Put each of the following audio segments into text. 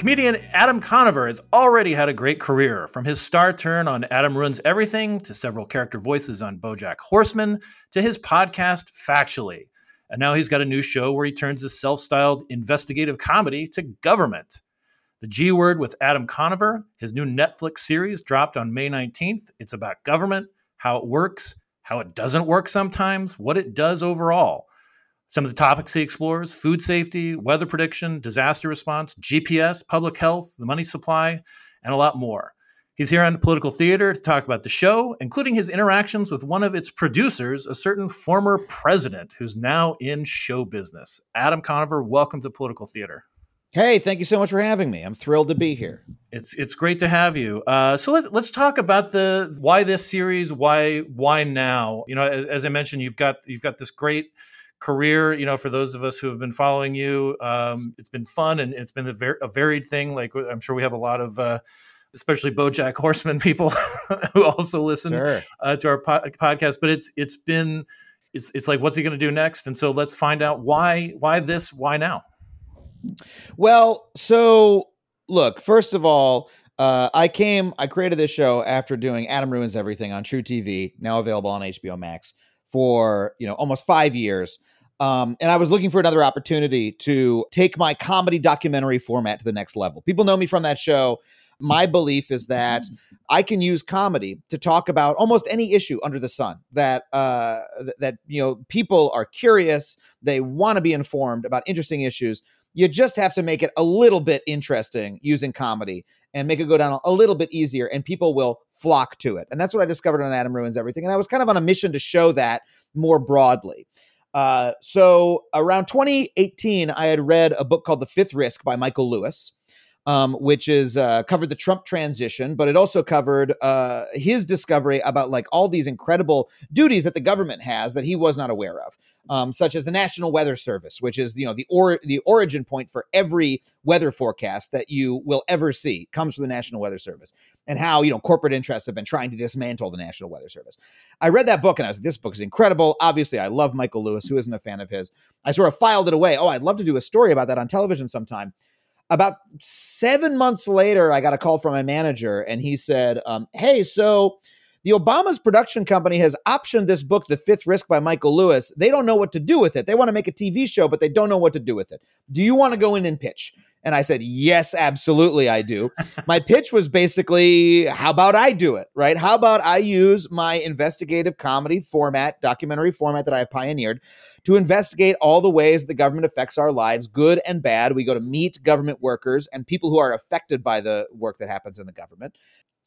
Comedian Adam Conover has already had a great career, from his star turn on Adam Ruins Everything to several character voices on Bojack Horseman to his podcast Factually. And now he's got a new show where he turns his self styled investigative comedy to government. The G Word with Adam Conover, his new Netflix series, dropped on May 19th. It's about government, how it works, how it doesn't work sometimes, what it does overall. Some of the topics he explores food safety, weather prediction, disaster response, GPS, public health, the money supply, and a lot more. He's here on Political Theater to talk about the show, including his interactions with one of its producers, a certain former president who's now in show business. Adam Conover, welcome to Political Theater. Hey, thank you so much for having me. I'm thrilled to be here. It's it's great to have you. Uh, so let, let's talk about the why this series, why why now. You know, as, as I mentioned, you've got you've got this great career you know for those of us who have been following you um, it's been fun and it's been a, ver- a, varied thing like i'm sure we have a lot of uh, especially bojack horseman people who also listen sure. uh, to our po- podcast but it's it's been it's, it's like what's he going to do next and so let's find out why why this why now well so look first of all uh, I came, I created this show after doing Adam Ruins Everything on truTV, now available on HBO Max for you know almost five years. Um, and I was looking for another opportunity to take my comedy documentary format to the next level. People know me from that show. My belief is that I can use comedy to talk about almost any issue under the sun. That uh, th- that you know people are curious, they want to be informed about interesting issues. You just have to make it a little bit interesting using comedy and make it go down a little bit easier, and people will flock to it. And that's what I discovered on Adam Ruins Everything. And I was kind of on a mission to show that more broadly. Uh, so around 2018, I had read a book called The Fifth Risk by Michael Lewis. Um, which is uh, covered the Trump transition, but it also covered uh, his discovery about like all these incredible duties that the government has that he was not aware of um, such as the National Weather Service, which is you know the or the origin point for every weather forecast that you will ever see comes from the National Weather Service, and how you know corporate interests have been trying to dismantle the National Weather Service. I read that book and I was like, this book is incredible. Obviously, I love Michael Lewis. Who isn't a fan of his? I sort of filed it away. Oh, I'd love to do a story about that on television sometime. About seven months later, I got a call from my manager, and he said, um, "Hey, so." The Obama's production company has optioned this book, The Fifth Risk by Michael Lewis. They don't know what to do with it. They want to make a TV show, but they don't know what to do with it. Do you want to go in and pitch? And I said, Yes, absolutely, I do. my pitch was basically, How about I do it? Right? How about I use my investigative comedy format, documentary format that I have pioneered to investigate all the ways the government affects our lives, good and bad. We go to meet government workers and people who are affected by the work that happens in the government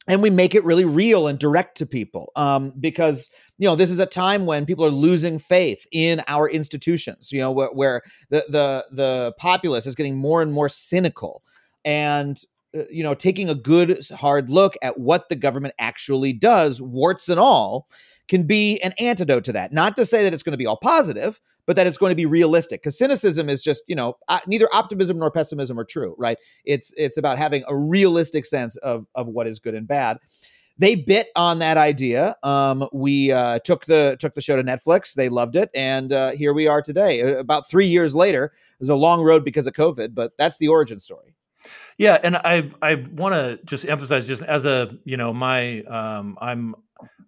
and we make it really real and direct to people um, because you know this is a time when people are losing faith in our institutions you know where, where the the the populace is getting more and more cynical and uh, you know taking a good hard look at what the government actually does warts and all can be an antidote to that. Not to say that it's going to be all positive but that it's going to be realistic because cynicism is just you know neither optimism nor pessimism are true right? It's it's about having a realistic sense of of what is good and bad. They bit on that idea. Um, we uh, took the took the show to netflix. They loved it and uh, here we are today. About three years later it was a long road because of covid but that's the origin story. Yeah and i i want to just emphasize just as a you know my um, i'm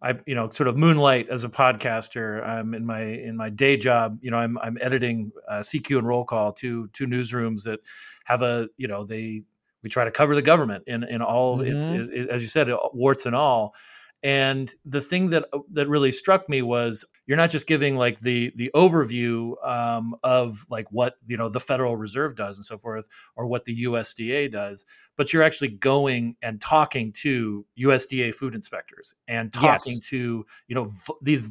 I you know sort of moonlight as a podcaster. I'm in my in my day job. You know, I'm I'm editing uh, CQ and Roll Call, two two newsrooms that have a you know they we try to cover the government in in all Mhm. its it, it- as you said, warts and all. And the thing that that really struck me was you're not just giving like the the overview um, of like what you know the Federal Reserve does and so forth, or what the USDA does, but you're actually going and talking to USDA food inspectors and Yes. talking to you know v- these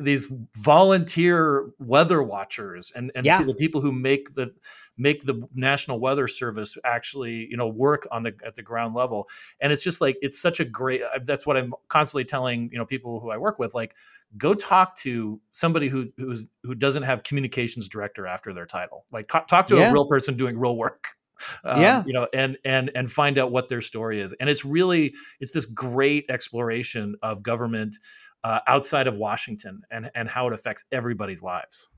these volunteer weather watchers and and Yeah. the people who make the make the National Weather Service actually you know work on the at the ground level and it's just like it's such a great that's what i'm constantly telling you know people who i work with like go talk to somebody who who's who doesn't have communications director after their title like co- talk to Yeah. a real person doing real work Um, Yeah. you know and and and find out what their story is and it's really it's this great exploration of government uh, outside of washington and and how it affects everybody's lives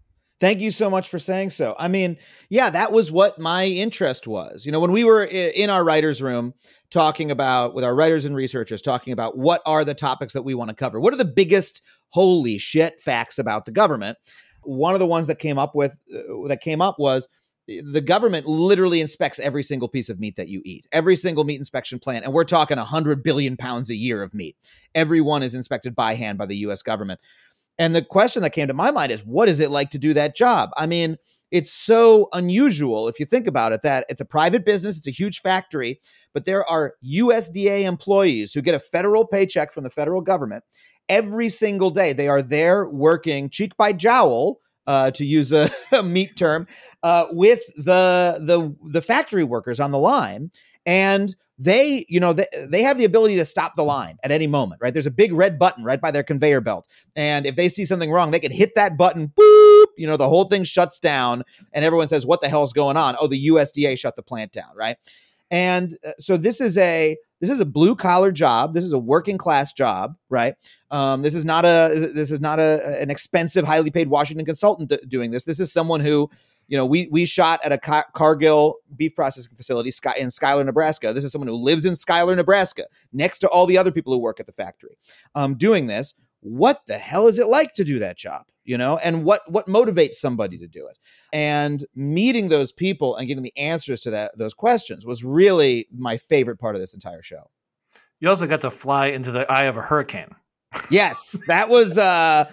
Thank you so much for saying so. I mean, yeah, that was what my interest was. You know, when we were in our writers' room talking about with our writers and researchers talking about what are the topics that we want to cover, what are the biggest holy shit facts about the government? One of the ones that came up with uh, that came up was eh, the government literally inspects every single piece of meat that you eat, every single meat inspection plant, and we're talking 100 billion pounds a year of meat. Every one is inspected by hand by the US government. And the question that came to my mind is what is it like to do that job? I mean, it's so unusual if you think about it that it's a private business, it's a huge factory, but there are USDA employees who get a federal paycheck from the federal government every single day. They are there working cheek by jowl. Uh, to use a, a meat term, uh, with the the the factory workers on the line, and they, you know, they, they have the ability to stop the line at any moment, right? There's a big red button right by their conveyor belt. And if they see something wrong, they can hit that button, boop, you know, the whole thing shuts down and everyone says, What the hell's going on? Oh, the USDA shut the plant down, right? And uh, so this is a this is a blue collar job. This is a working class job, right? Um, this is not a this is not a an expensive, highly paid Washington consultant doing this. This is someone who, you know, we we shot at a Car- Cargill beef processing facility in Schuyler, Nebraska. This is someone who lives in Schuyler, Nebraska, next to all the other people who work at the factory, um, doing this. What the hell is it like to do that job? You know, and what what motivates somebody to do it? And meeting those people and getting the answers to that those questions was really my favorite part of this entire show. you also got to fly into the eye of a hurricane Yes, that was uh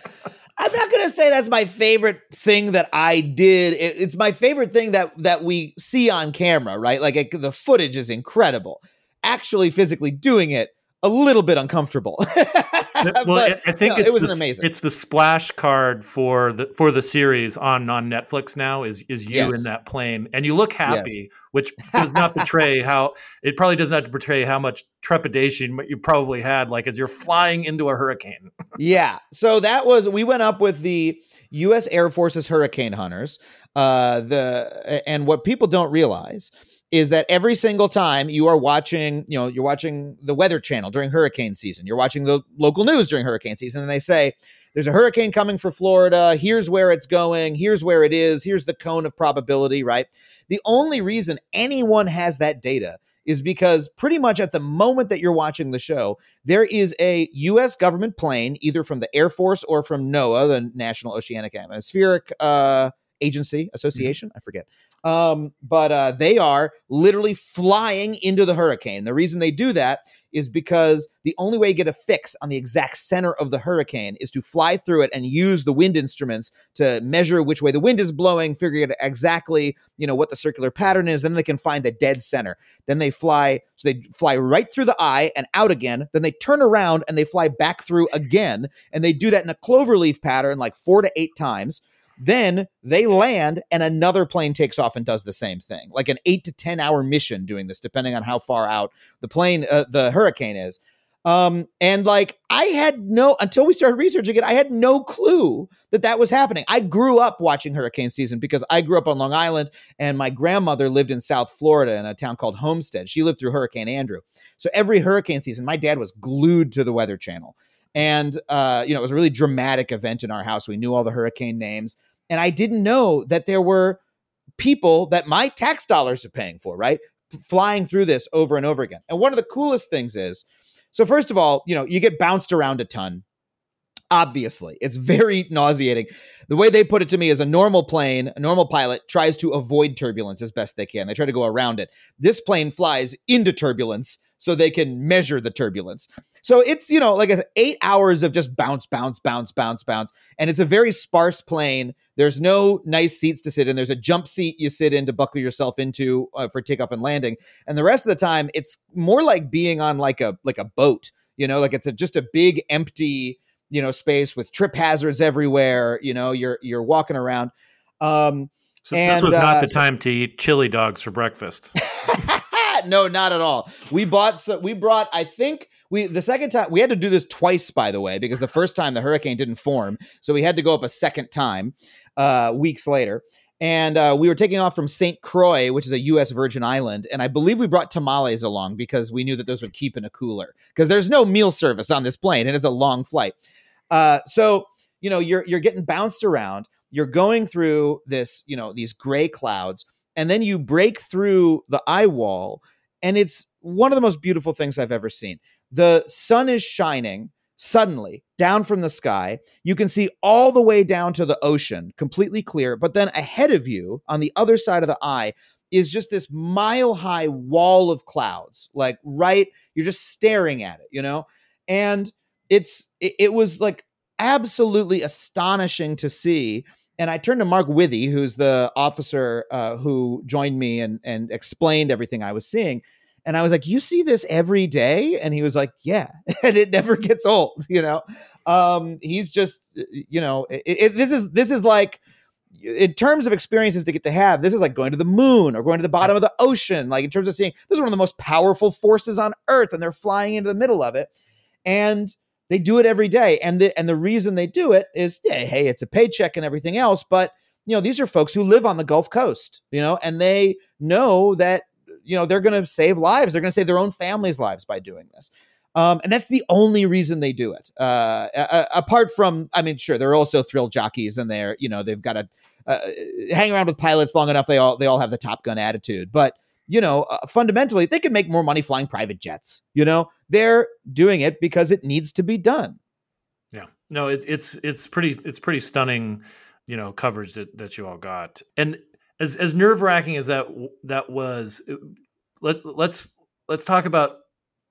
I'm not going to say that's my favorite thing that I did. It- it's my favorite thing that that we see on camera, right? Like it, the footage is incredible. Actually physically doing it a little bit uncomfortable. well, But, I think no, it's it was the, amazing. It's the splash card for the for the series on on Netflix now. Is is you Yes. in that plane, and you look happy, which does not betray how it probably does not portray how much trepidation you probably had, like as you're flying into a hurricane. Yeah. So that was we went up with the U.S. Air Force's Hurricane Hunters. Uh, the and what people don't realize is that every single time you are watching, you know, you're watching the Weather Channel during hurricane season, you're watching the local news during hurricane season, and they say there's a hurricane coming for Florida. Here's where it's going. Here's where it is. Here's the cone of probability. Right. The only reason anyone has that data is because pretty much at the moment that you're watching the show, there is a U.S. government plane, either from the Air Force or from NOAA, the National Oceanic Atmospheric uh, Agency Association. I forget. Um, but uh, they are literally flying into the hurricane. The reason they do that is because the only way you get a fix on the exact center of the hurricane is to fly through it and use the wind instruments to measure which way the wind is blowing, figure out exactly, you know, what the circular pattern is. Then they can find the dead center. Then they fly, so they fly right through the eye and out again. Then they turn around and they fly back through again. And they do that in a cloverleaf pattern like four to eight times. Then they land and another plane takes off and does the same thing, like an eight to 10 hour mission doing this, depending on how far out the plane, uh, the hurricane is. Um, and like I had no, until we started researching it, I had no clue that that was happening. I grew up watching hurricane season because I grew up on Long Island and my grandmother lived in South Florida in a town called Homestead. She lived through Hurricane Andrew. So every hurricane season, my dad was glued to the Weather Channel. And, uh, you know, it was a really dramatic event in our house. We knew all the hurricane names. And I didn't know that there were people that my tax dollars are paying for, right? Flying through this over and over again. And one of the coolest things is so, first of all, you know, you get bounced around a ton. Obviously, it's very nauseating. The way they put it to me is a normal plane, a normal pilot tries to avoid turbulence as best they can. They try to go around it. This plane flies into turbulence so they can measure the turbulence. So it's, you know, like I said, eight hours of just bounce, bounce, bounce, bounce, bounce. And it's a very sparse plane. There's no nice seats to sit in. There's a jump seat you sit in to buckle yourself into uh, for takeoff and landing. And the rest of the time, it's more like being on like a like a boat. You know, like it's a, just a big empty you know space with trip hazards everywhere. You know, you're you're walking around. Um, So and, this was not uh, the time to eat chili dogs for breakfast. no, not at all. We bought so we brought I think we the second time we had to do this twice by the way because the first time the hurricane didn't form, so we had to go up a second time uh weeks later. And uh, we were taking off from St. Croix, which is a U.S. Virgin Island, and I believe we brought tamales along because we knew that those would keep in a cooler because there's no meal service on this plane and it's a long flight. Uh, so you know you're you're getting bounced around. You're going through this you know these gray clouds, and then you break through the eye wall, and it's one of the most beautiful things I've ever seen. The sun is shining suddenly down from the sky. You can see all the way down to the ocean, completely clear. But then ahead of you, on the other side of the eye, is just this mile high wall of clouds. Like, right, you're just staring at it, you know? And it's, it, it was like absolutely astonishing to see. And I turned to Mark Withy, who's the officer uh, who joined me and, and explained everything I was seeing. And I was like, "You see this every day?" And he was like, "Yeah," and it never gets old. You know, um, he's just, you know, it, it, this is this is like, in terms of experiences to get to have, this is like going to the moon or going to the bottom of the ocean. Like in terms of seeing, this is one of the most powerful forces on Earth, and they're flying into the middle of it, and they do it every day. And the and the reason they do it is, yeah, hey, it's a paycheck and everything else, but you know, these are folks who live on the Gulf Coast, you know, and they know that you know they're going to save lives. They're going to save their own families lives by doing this. Um, and that's the only reason they do it. Uh, apart from i mean sure there are also thrill jockeys and they're you know they've got to uh, hang around with pilots long enough they all they all have the top gun attitude. But you know uh, fundamentally they can make more money flying private jets. You know they're doing it because it needs to be done. Yeah. No, it's it's it's pretty it's pretty stunning, you know, coverage that that you all got. And as as nerve wracking as that that was, it- let let's let's talk about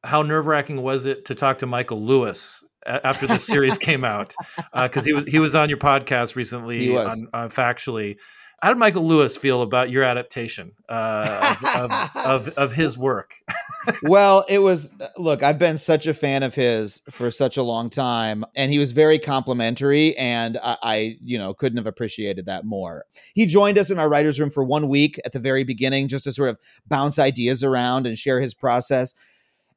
how nerve wracking was it to talk to Michael Lewis after the series came out because he was he was on your podcast recently He was. on, on factually. How did Michael Lewis feel about your adaptation uh, of, of, of of his work? well, it was look, I've been such a fan of his for such a long time, and he was very complimentary, and I, I, you know, couldn't have appreciated that more. He joined us in our writers' room for one week at the very beginning, just to sort of bounce ideas around and share his process.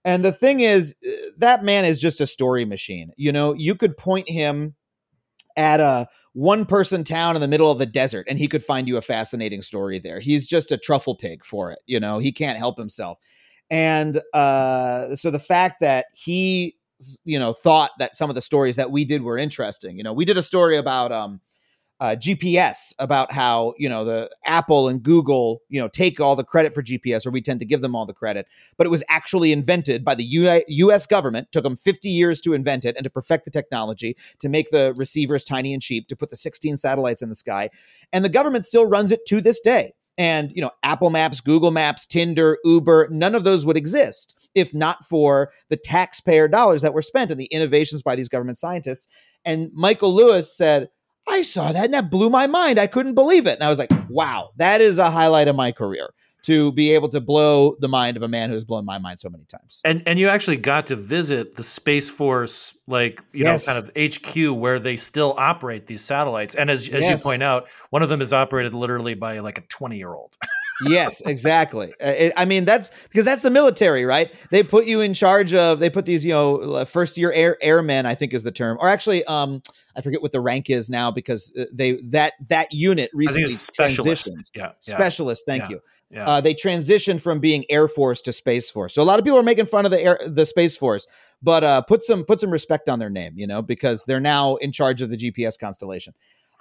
And the thing is, uh, that man is just a story machine. You know, you could point him at a one person town in the middle of the desert and he could find you a fascinating story there. He's just a truffle pig for it. You know, he can't help himself. And uh, so the fact that he, you know, thought that some of the stories that we did were interesting. You know, we did a story about um, uh, GPS, about how you know the Apple and Google, you know, take all the credit for GPS, or we tend to give them all the credit. But it was actually invented by the U- U.S. government. Took them 50 years to invent it and to perfect the technology to make the receivers tiny and cheap, to put the 16 satellites in the sky, and the government still runs it to this day. And, you know, Apple Maps, Google Maps, Tinder, Uber, none of those would exist if not for the taxpayer dollars that were spent and the innovations by these government scientists. And Michael Lewis said, I saw that and that blew my mind. I couldn't believe it. And I was like, wow, that is a highlight of my career to be able to blow the mind of a man who's blown my mind so many times. And and you actually got to visit the Space Force, like you Yes. know, kind of HQ where they still operate these satellites. And as as Yes. you point out, one of them is operated literally by like a twenty year old. yes, exactly. Uh, I mean, that's because that's the military, right? They put you in charge of. They put these, you know, first year air airmen, I think is the term, or actually, um, I forget what the rank is now because uh, they that that unit recently specialist. transitioned. Yeah, yeah, Specialist, thank Yeah. you. yeah. Uh, they transitioned from being Air Force to Space Force. So a lot of people are making fun of the air, the Space Force, but uh, put some put some respect on their name, you know, because they're now in charge of the GPS constellation.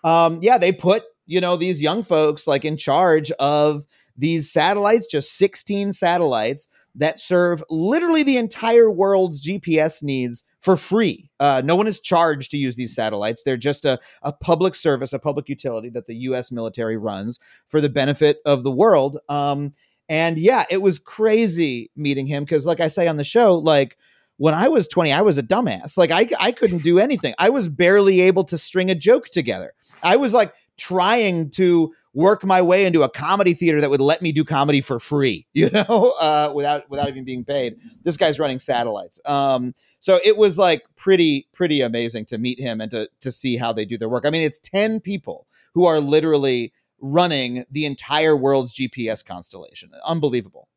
Um, yeah, they put you know these young folks like in charge of these satellites, just 16 satellites that serve literally the entire world's GPS needs for free. Uh, no one is charged to use these satellites. They're just a, a public service, a public utility that the US military runs for the benefit of the world. Um, and yeah, it was crazy meeting him because, like I say on the show, like when I was 20, I was a dumbass. Like I, I couldn't do anything. I was barely able to string a joke together. I was like trying to work my way into a comedy theater that would let me do comedy for free, you know, uh, without without even being paid. This guy's running satellites. Um, so it was like pretty pretty amazing to meet him and to to see how they do their work. I mean, it's 10 people who are literally running the entire world's GPS constellation. Unbelievable.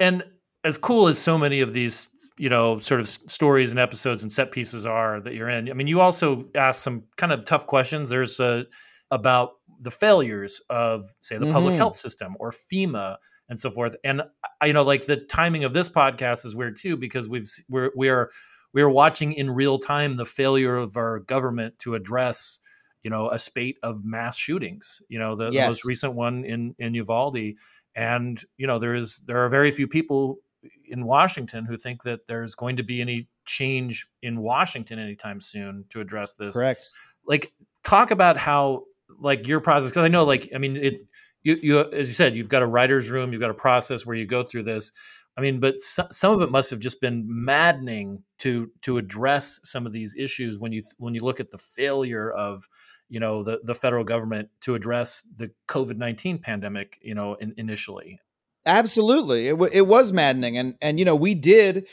And as cool as so many of these you know sort of stories and episodes and set pieces are that you're in i mean you also ask some kind of tough questions there's a about the failures of say the mm-hmm. public health system or fema and so forth and I, you know like the timing of this podcast is weird too because we've we're we are we are watching in real time the failure of our government to address you know a spate of mass shootings you know the, yes. the most recent one in in uvalde and you know there is there are very few people in Washington who think that there's going to be any change in Washington anytime soon to address this. Correct. Like, talk about how like your process because I know like I mean it you you as you said you've got a writer's room you've got a process where you go through this. I mean, but so, some of it must have just been maddening to to address some of these issues when you when you look at the failure of you know the the federal government to address the COVID nineteen pandemic. You know, in, initially. Absolutely, it w- it was maddening, and and you know we did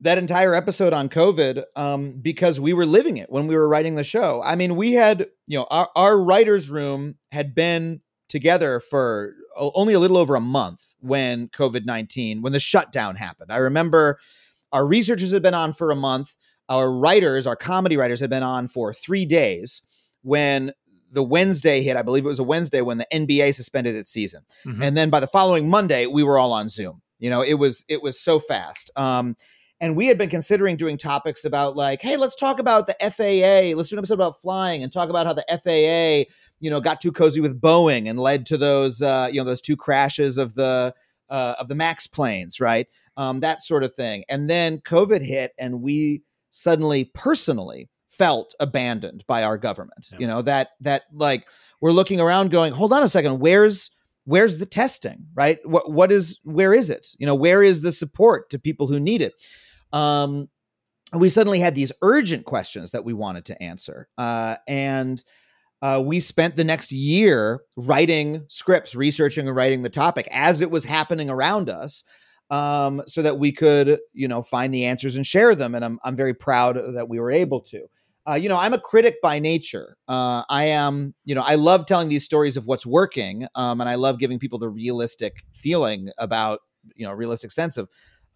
that entire episode on COVID um, because we were living it when we were writing the show. I mean, we had you know our our writers' room had been together for only a little over a month when COVID nineteen when the shutdown happened. I remember our researchers had been on for a month. Our writers, our comedy writers, had been on for three days when the Wednesday hit. I believe it was a Wednesday when the NBA suspended its season, mm-hmm. and then by the following Monday, we were all on Zoom. You know, it was it was so fast. Um, and we had been considering doing topics about like, hey, let's talk about the FAA. Let's do an episode about flying and talk about how the FAA, you know, got too cozy with Boeing and led to those, uh, you know, those two crashes of the uh, of the Max planes, right? Um, that sort of thing. And then COVID hit, and we suddenly, personally, felt abandoned by our government. Yeah. You know, that that like we're looking around going, "Hold on a second, where's where's the testing, right? What what is where is it? You know, where is the support to people who need it?" Um we suddenly had these urgent questions that we wanted to answer. Uh, and uh, we spent the next year writing scripts, researching and writing the topic as it was happening around us, um, so that we could, you know, find the answers and share them. And I'm I'm very proud that we were able to uh, you know, I'm a critic by nature. Uh, I am, you know, I love telling these stories of what's working, um, and I love giving people the realistic feeling about, you know, realistic sense of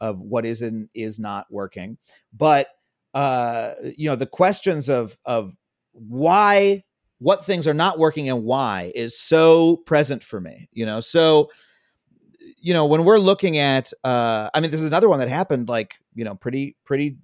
of what is and is not working. But uh, you know, the questions of of why, what things are not working, and why is so present for me. You know, so you know, when we're looking at, uh, I mean, this is another one that happened like, you know, pretty, pretty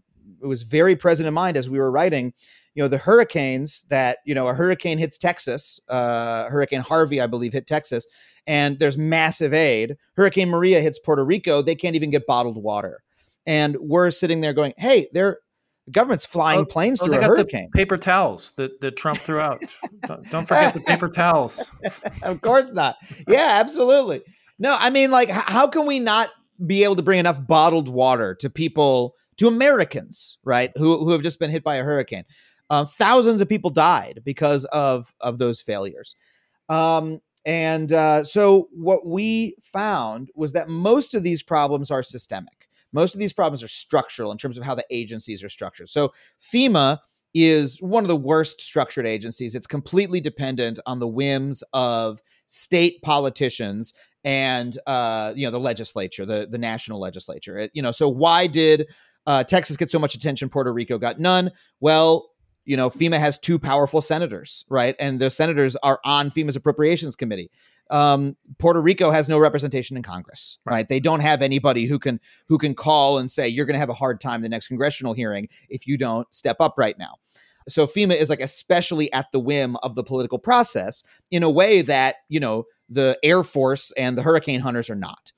it was very present in mind as we were writing you know the hurricanes that you know a hurricane hits texas uh, hurricane harvey i believe hit texas and there's massive aid hurricane maria hits puerto rico they can't even get bottled water and we're sitting there going hey they're the government's flying oh, planes oh, through a hurricane. paper towels that, that Trump threw out. don't, don't forget the paper towels. of course not. Yeah, absolutely. No, I mean, like, how can we not be able to bring enough bottled water to people to Americans, right, who who have just been hit by a hurricane. Um, thousands of people died because of of those failures. Um, and uh, so what we found was that most of these problems are systemic. Most of these problems are structural in terms of how the agencies are structured. So FEMA is one of the worst structured agencies. It's completely dependent on the whims of state politicians and uh, you know the legislature, the the national legislature. It, you know, so why did uh, Texas get so much attention. Puerto Rico got none. Well, you know, FEMA has two powerful senators, right? And the senators are on FEMA's appropriations committee. Um, Puerto Rico has no representation in Congress, right. right? They don't have anybody who can who can call and say you're going to have a hard time the next congressional hearing if you don't step up right now. So FEMA is like especially at the whim of the political process in a way that you know the Air Force and the hurricane hunters are not.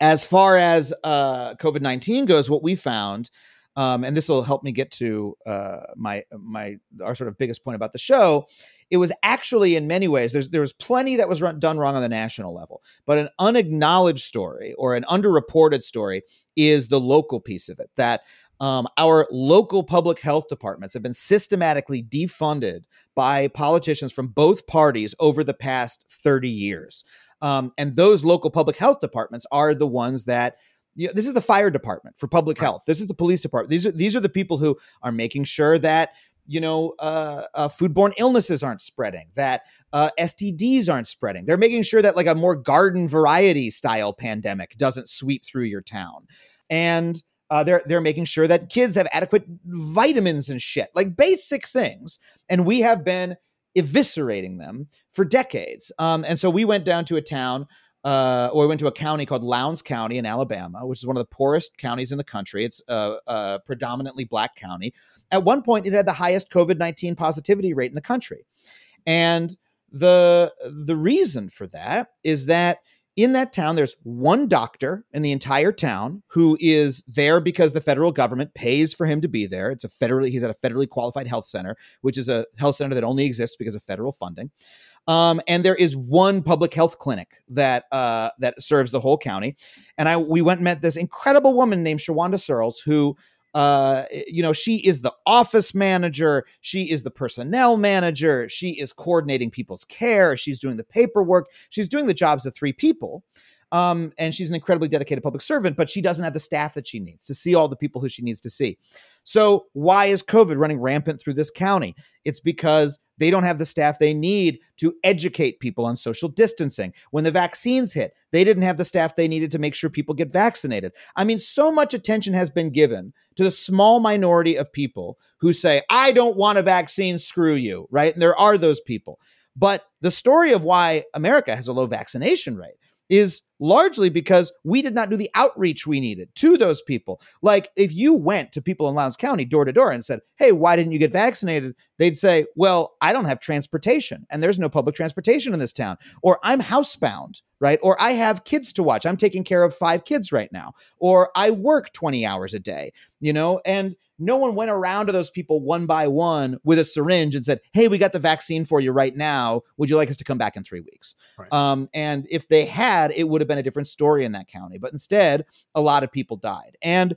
As far as uh, COVID nineteen goes, what we found, um, and this will help me get to uh, my my our sort of biggest point about the show. It was actually, in many ways, there's there was plenty that was run, done wrong on the national level, but an unacknowledged story or an underreported story is the local piece of it. That um, our local public health departments have been systematically defunded by politicians from both parties over the past 30 years. Um, and those local public health departments are the ones that you know, this is the fire department for public health. This is the police department. These are these are the people who are making sure that you know uh, uh, foodborne illnesses aren't spreading, that uh, STDs aren't spreading. They're making sure that like a more garden variety style pandemic doesn't sweep through your town, and uh, they're they're making sure that kids have adequate vitamins and shit, like basic things. And we have been eviscerating them for decades. Um, and so we went down to a town, uh, or we went to a county called Lowndes County in Alabama, which is one of the poorest counties in the country. It's a, a predominantly black county. At one point, it had the highest COVID nineteen positivity rate in the country, and the the reason for that is that in that town, there's one doctor in the entire town who is there because the federal government pays for him to be there. It's a federally, he's at a federally qualified health center, which is a health center that only exists because of federal funding. Um, and there is one public health clinic that uh, that serves the whole county. And I we went and met this incredible woman named Shawanda Searles, who uh, you know, she is the office manager. She is the personnel manager. She is coordinating people's care. She's doing the paperwork. She's doing the jobs of three people. Um, and she's an incredibly dedicated public servant, but she doesn't have the staff that she needs to see all the people who she needs to see. So, why is COVID running rampant through this county? It's because they don't have the staff they need to educate people on social distancing. When the vaccines hit, they didn't have the staff they needed to make sure people get vaccinated. I mean, so much attention has been given to the small minority of people who say, I don't want a vaccine, screw you, right? And there are those people. But the story of why America has a low vaccination rate is largely because we did not do the outreach we needed to those people. Like if you went to people in Lowndes County door to door and said, "Hey, why didn't you get vaccinated?" They'd say, "Well, I don't have transportation and there's no public transportation in this town." Or I'm housebound, right? Or I have kids to watch. I'm taking care of 5 kids right now. Or I work 20 hours a day, you know? And no one went around to those people one by one with a syringe and said, "Hey, we got the vaccine for you right now. Would you like us to come back in three weeks?" Right. Um, and if they had, it would have been a different story in that county. But instead, a lot of people died. And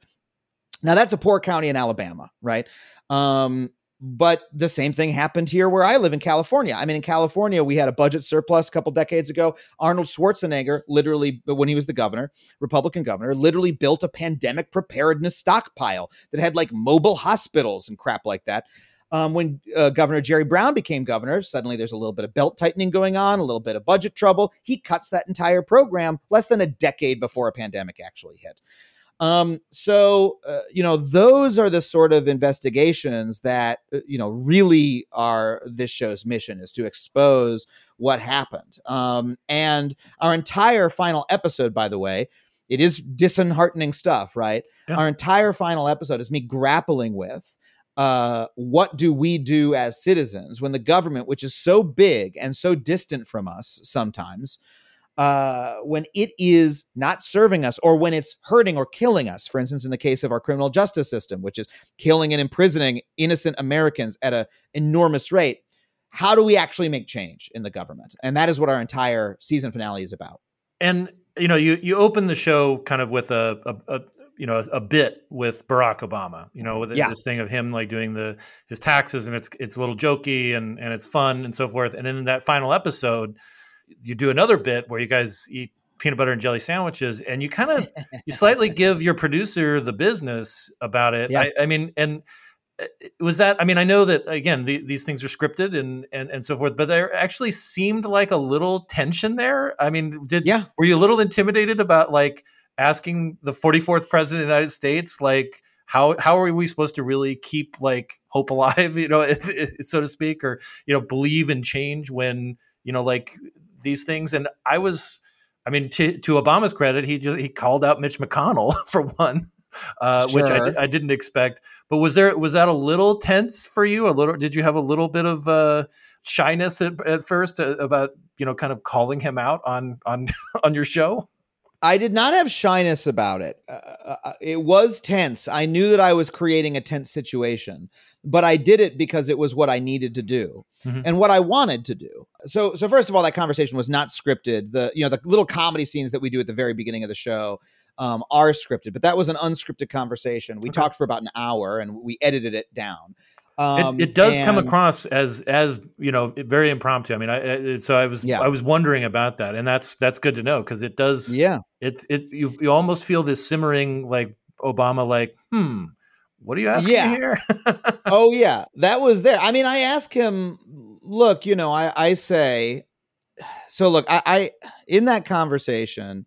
now that's a poor county in Alabama, right? Um, but the same thing happened here where I live in California. I mean, in California, we had a budget surplus a couple decades ago. Arnold Schwarzenegger, literally, when he was the governor, Republican governor, literally built a pandemic preparedness stockpile that had like mobile hospitals and crap like that. Um, when uh, Governor Jerry Brown became governor, suddenly there's a little bit of belt tightening going on, a little bit of budget trouble. He cuts that entire program less than a decade before a pandemic actually hit. Um, so, uh, you know, those are the sort of investigations that, uh, you know, really are this show's mission is to expose what happened. Um, and our entire final episode, by the way, it is disheartening stuff, right? Yeah. Our entire final episode is me grappling with uh, what do we do as citizens when the government, which is so big and so distant from us sometimes, uh, when it is not serving us or when it's hurting or killing us. For instance, in the case of our criminal justice system, which is killing and imprisoning innocent Americans at an enormous rate. How do we actually make change in the government? And that is what our entire season finale is about. And you know, you you open the show kind of with a, a, a you know a, a, bit with Barack Obama. You know, with yeah. this thing of him like doing the his taxes, and it's it's a little jokey and and it's fun and so forth. And then in that final episode, you do another bit where you guys eat peanut butter and jelly sandwiches and you kind of you slightly give your producer the business about it yeah. I, I, mean and uh, was that i mean i know that again the, these things are scripted and, and and so forth but there actually seemed like a little tension there i mean did yeah were you a little intimidated about like asking the 44th president of the united states like how how are we supposed to really keep like hope alive you know so to speak or you know believe in change when you know like these things. And I was, I mean, to, to Obama's credit, he just he called out Mitch McConnell for one, uh, sure. which I, I didn't expect. But was there was that a little tense for you? A little? Did you have a little bit of uh, shyness at, at first uh, about you know kind of calling him out on on on your show? I did not have shyness about it. Uh, uh, uh, it was tense. I knew that I was creating a tense situation, but I did it because it was what I needed to do mm-hmm. and what I wanted to do. So, so first of all, that conversation was not scripted. The you know the little comedy scenes that we do at the very beginning of the show um, are scripted, but that was an unscripted conversation. We okay. talked for about an hour and we edited it down. Um, it, it, does and, come across as as you know very impromptu. I mean, I, so I was yeah. I was wondering about that, and that's that's good to know because it does. Yeah, it's it you you almost feel this simmering like Obama like hmm. What are you asking yeah. here? oh yeah, that was there. I mean, I ask him, look, you know, I I say, so look, I, I in that conversation,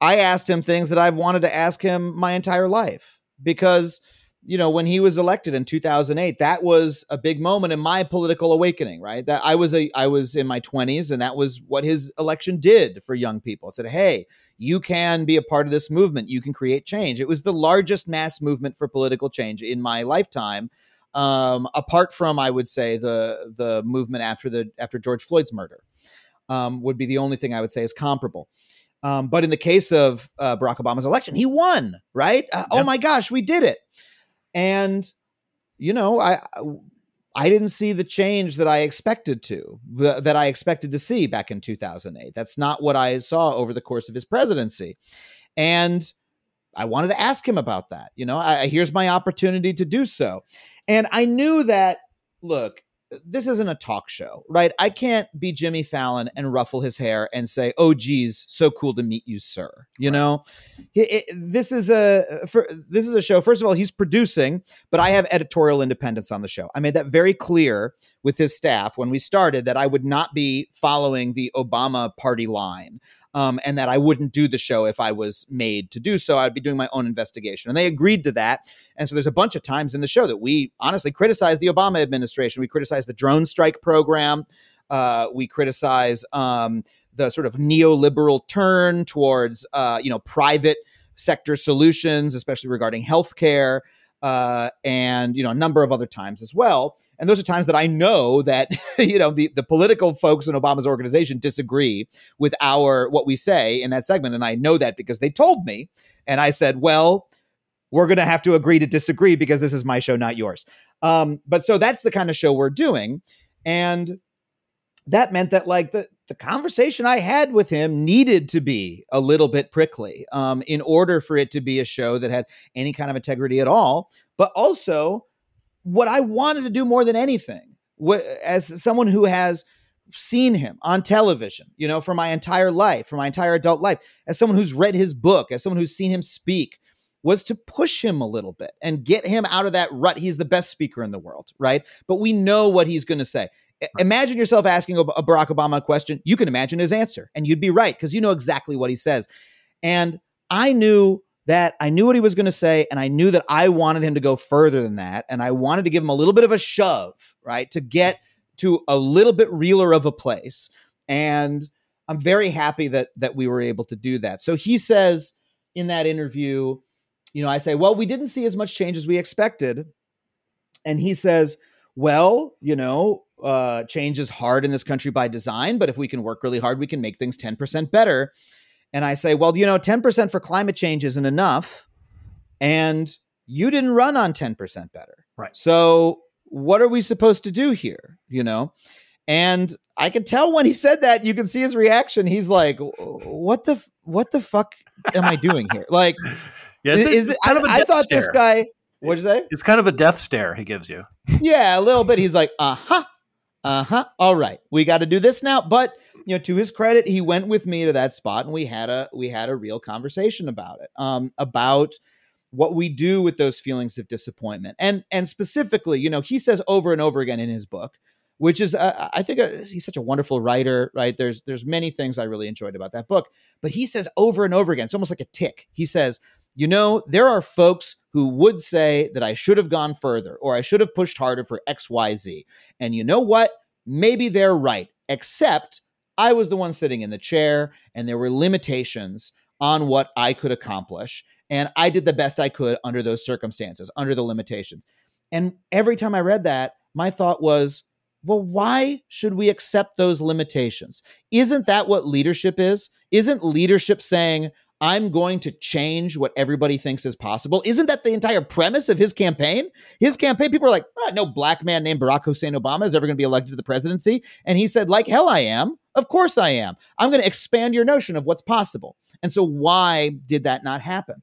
I asked him things that I've wanted to ask him my entire life because you know when he was elected in 2008 that was a big moment in my political awakening right? That i was a i was in my 20s and that was what his election did for young people. It said hey you can be a part of this movement. You can create change. It was the largest mass movement for political change in my lifetime um, apart from i would say the the movement after the after george floyd's murder um, would be the only thing i would say is comparable. Um, but in the case of uh, Barack Obama's election, he won, right? Uh, oh my gosh, we did it and you know i i didn't see the change that i expected to that i expected to see back in 2008 that's not what i saw over the course of his presidency. And i wanted to ask him about that you know? I, here's my opportunity to do so. And i knew that look this isn't a talk show, right? I can't be Jimmy Fallon and ruffle his hair and say, "Oh, geez, so cool to meet you, sir." You right. know, it, it, this is a for, this is a show. First of all, he's producing, but I have editorial independence on the show. I made that very clear with his staff when we started that I would not be following the Obama party line um, and that I wouldn't do the show if I was made to do so. I'd be doing my own investigation. And they agreed to that. And so there's a bunch of times in the show that we honestly criticize the Obama administration. We criticize the drone strike program. Uh, we criticize um, the sort of neoliberal turn towards, uh, you know, private sector solutions, especially regarding healthcare uh, and you know a number of other times as well. And those are times that I know that you know the the political folks in Obama's organization disagree with our what we say in that segment, and I know that because they told me, and I said, well. We're going to have to agree to disagree because this is my show, not yours. Um, but so that's the kind of show we're doing. And that meant that like the the conversation I had with him needed to be a little bit prickly um, in order for it to be a show that had any kind of integrity at all. But also, what I wanted to do more than anything, wh- as someone who has seen him on television, you know, for my entire life, for my entire adult life, as someone who's read his book, as someone who's seen him speak, was to push him a little bit and get him out of that rut. He's the best speaker in the world, right? But we know what he's going to say. Imagine yourself asking a Barack Obama a question. You can imagine his answer, and you'd be right because you know exactly what he says. And I knew that I knew what he was going to say, and I knew that I wanted him to go further than that, and I wanted to give him a little bit of a shove, right, to get to a little bit realer of a place. And I'm very happy that that we were able to do that. So he says in that interview, you know, I say, well, we didn't see as much change as we expected, and he says, well, you know, uh, change is hard in this country by design, but if we can work really hard, we can make things 10% better. And I say, well, you know, 10% for climate change isn't enough. And you didn't run on 10% better. Right. So what are we supposed to do here? You know? And I could tell when he said that, you can see his reaction. He's like, what the, what the fuck am I doing here? Like, yeah, is, is kind I, of a I thought stare. this guy, what'd you say? It's kind of a death stare he gives you. Yeah, a little bit. He's like, uh huh uh huh. All right, we got to do this now. But you know, to his credit, he went with me to that spot, and we had a we had a real conversation about it, um, about what we do with those feelings of disappointment, and and specifically, you know, he says over and over again in his book, which is uh, I think uh, he's such a wonderful writer, right? There's there's many things I really enjoyed about that book, but he says over and over again, it's almost like a tic. He says, you know, there are folks who would say that I should have gone further or I should have pushed harder for XYZ. And you know what? Maybe they're right, except I was the one sitting in the chair and there were limitations on what I could accomplish. And I did the best I could under those circumstances, under the limitations. And every time I read that, my thought was, well, why should we accept those limitations? Isn't that what leadership is? Isn't leadership saying, I'm going to change what everybody thinks is possible. Isn't that the entire premise of his campaign? His campaign, people are like, oh, no black man named Barack Hussein Obama is ever going to be elected to the presidency. And he said, like hell I am. Of course I am. I'm going to expand your notion of what's possible. And so why did that not happen?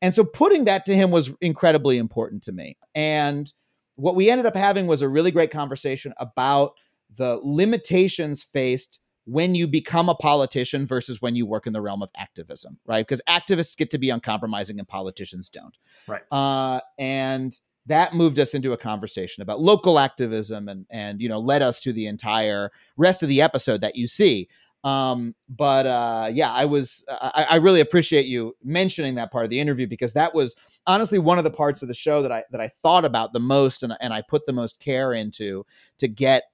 And so putting that to him was incredibly important to me. And what we ended up having was a really great conversation about the limitations faced when you become a politician versus when you work in the realm of activism, right? Because activists get to be uncompromising and politicians don't. Right. Uh, and that moved us into a conversation about local activism and and you know led us to the entire rest of the episode that you see. Um, but uh, yeah, I was I, I really appreciate you mentioning that part of the interview because that was honestly one of the parts of the show that I that I thought about the most and and I put the most care into to get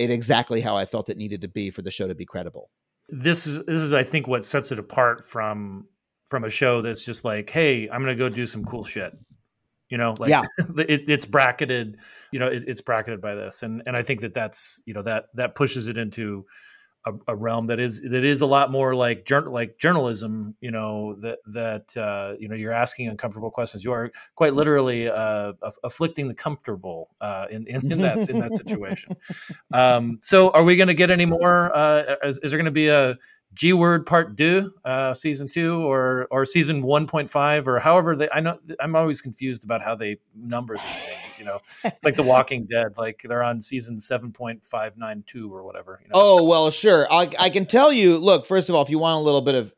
it exactly how I felt it needed to be for the show to be credible. This is this is I think what sets it apart from from a show that's just like, hey, I'm gonna go do some cool shit. You know, like Yeah. it, it's bracketed. You know, it, it's bracketed by this, and and I think that that's you know that that pushes it into a, a realm that is that is a lot more like jour- like journalism. You know that that uh, you know you're asking uncomfortable questions. You are quite literally uh, aff- afflicting the comfortable uh, in, in in that in that situation. Um, so, are we going to get any more? Uh, is, is there going to be a G word part two, uh, season two, or or season one point five, or however they? I know I'm always confused about how they number these things. You know, it's like The Walking Dead, like they're on season seven point five nine two or whatever. You know? Oh well, sure. I, I can tell you. Look, first of all, if you want a little bit of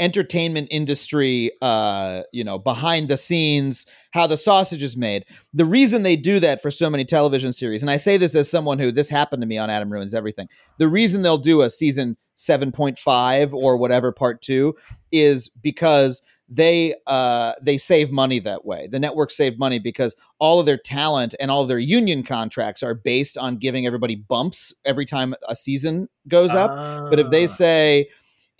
entertainment industry, uh, you know, behind the scenes, how the sausage is made. The reason they do that for so many television series, and I say this as someone who this happened to me on Adam Ruins Everything. The reason they'll do a season seven point five or whatever part two is because they uh they save money that way. The network save money because all of their talent and all of their union contracts are based on giving everybody bumps every time a season goes up. But if they Ah. say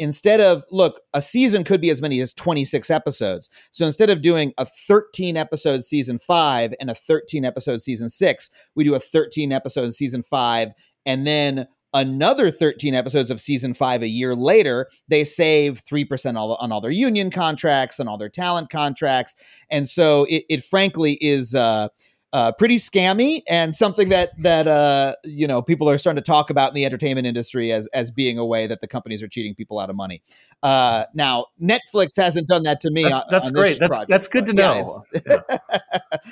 instead of look a season could be as many as 26 episodes. So instead of doing a 13 episode season 5 and a 13 episode season 6 we do a 13 episode season 5 and then another 13 episodes of season 5 a year later they save 3% all, on all their union contracts and all their talent contracts and so it, it frankly is uh uh, pretty scammy and something that that uh, you know people are starting to talk about in the entertainment industry as as being a way that the companies are cheating people out of money. Uh, now Netflix hasn't done that to me. That- on- that's on great. That's project, that's good to but yeah, know.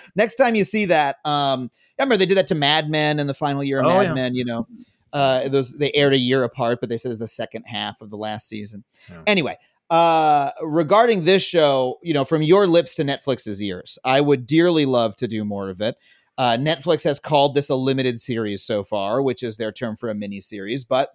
Next time you see that, um, I remember they did that to Mad Men in the final year of Oh, Mad yeah. Men. You know, uh, those they aired a year apart, but they said it was the second half of the last season. Yeah. Anyway, uh, regarding this show, you know, from your lips to Netflix's ears, I would dearly love to do more of it. Uh, Netflix has called this a limited series so far, which is their term for a mini series. But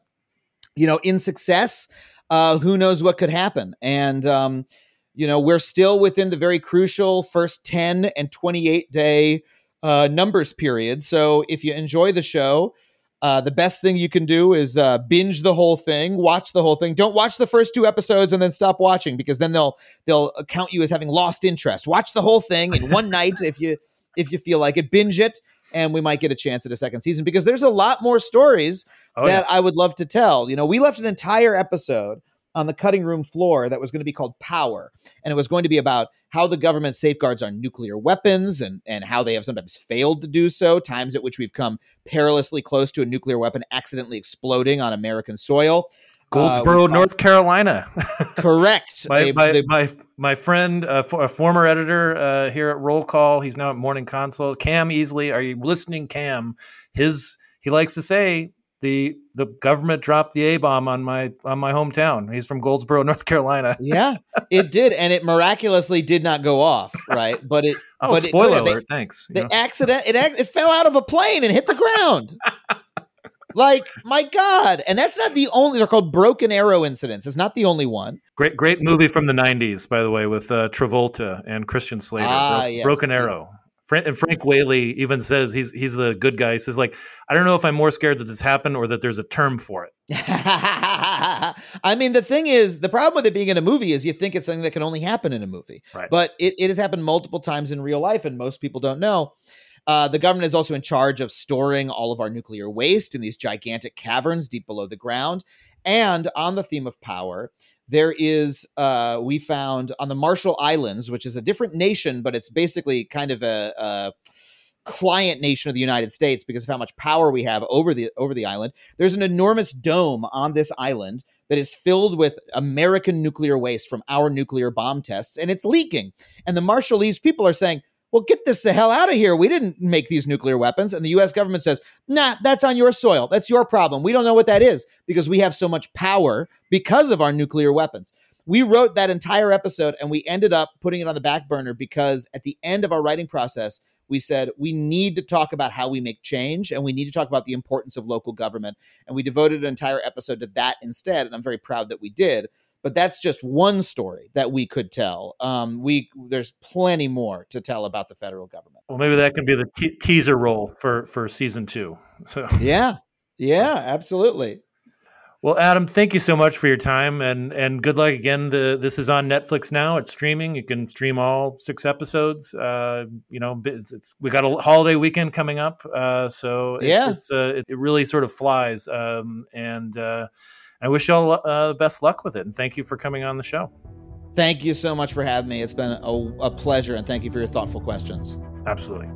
you know, in success, uh, who knows what could happen? And um, you know, we're still within the very crucial first ten and twenty-eight day uh, numbers period. So if you enjoy the show. Uh, the best thing you can do is uh, binge the whole thing, watch the whole thing. Don't watch the first two episodes and then stop watching because then they'll they'll count you as having lost interest. Watch the whole thing in one night if you if you feel like it. Binge it, and we might get a chance at a second season because there's a lot more stories Oh, that I would love to tell. You know, we left an entire episode on the cutting room floor that was going to be called Power, and it was going to be about how the government safeguards our nuclear weapons and and how they have sometimes failed to do so, times at which we've come perilously close to a nuclear weapon accidentally exploding on American soil. Uh, Goldsboro, talked- North Carolina. Correct. my, A- my, the- my my friend, uh, for, a former editor uh, here at Roll Call, he's now at Morning Consult. Cam Easley, are you listening, Cam? His he likes to say the the government dropped the A bomb on my on my hometown. He's from Goldsboro, North Carolina. yeah, it did, and it miraculously did not go off. Right, but it. Oh, but spoiler. They- alert! Thanks. The know? accident it it fell out of a plane and hit the ground. like my god, and that's not the only. They're called broken arrow incidents. It's not the only one. Great great movie from the '90s, by the way, with uh, Travolta and Christian Slater. Ah, Bro- yes. Broken Arrow. And Frank Whaley even says he's he's the good guy. He says like, I don't know if I'm more scared that this happened or that there's a term for it. I mean, the thing is, the problem with it being in a movie is you think it's something that can only happen in a movie, Right. but it, it has happened multiple times in real life, and most people don't know. Uh, the government is also in charge of storing all of our nuclear waste in these gigantic caverns deep below the ground. And on the theme of power, there is uh, we found on the Marshall Islands, which is a different nation, but it's basically kind of a, a client nation of the United States because of how much power we have over the over the island. There's an enormous dome on this island that is filled with American nuclear waste from our nuclear bomb tests, and it's leaking. And the Marshallese people are saying, well, get this the hell out of here. We didn't make these nuclear weapons. And the US government says, nah, that's on your soil. That's your problem. We don't know what that is because we have so much power because of our nuclear weapons. We wrote that entire episode and we ended up putting it on the back burner because at the end of our writing process, we said we need to talk about how we make change and we need to talk about the importance of local government. And we devoted an entire episode to that instead. And I'm very proud that we did. But that's just one story that we could tell. Um, we there's plenty more to tell about the federal government. Well, maybe that can be the te- teaser role for for season two. So yeah, yeah, absolutely. Well, Adam, thank you so much for your time and and good luck again. The this is on Netflix now. It's streaming. You can stream all six episodes. Uh, you know, it's, it's, we got a holiday weekend coming up, uh, so it, yeah, it's uh, it, it, really sort of flies. Um, and uh, I wish you all uh, the best luck with it. And thank you for coming on the show. Thank you so much for having me. It's been a, a pleasure, and thank you for your thoughtful questions. Absolutely.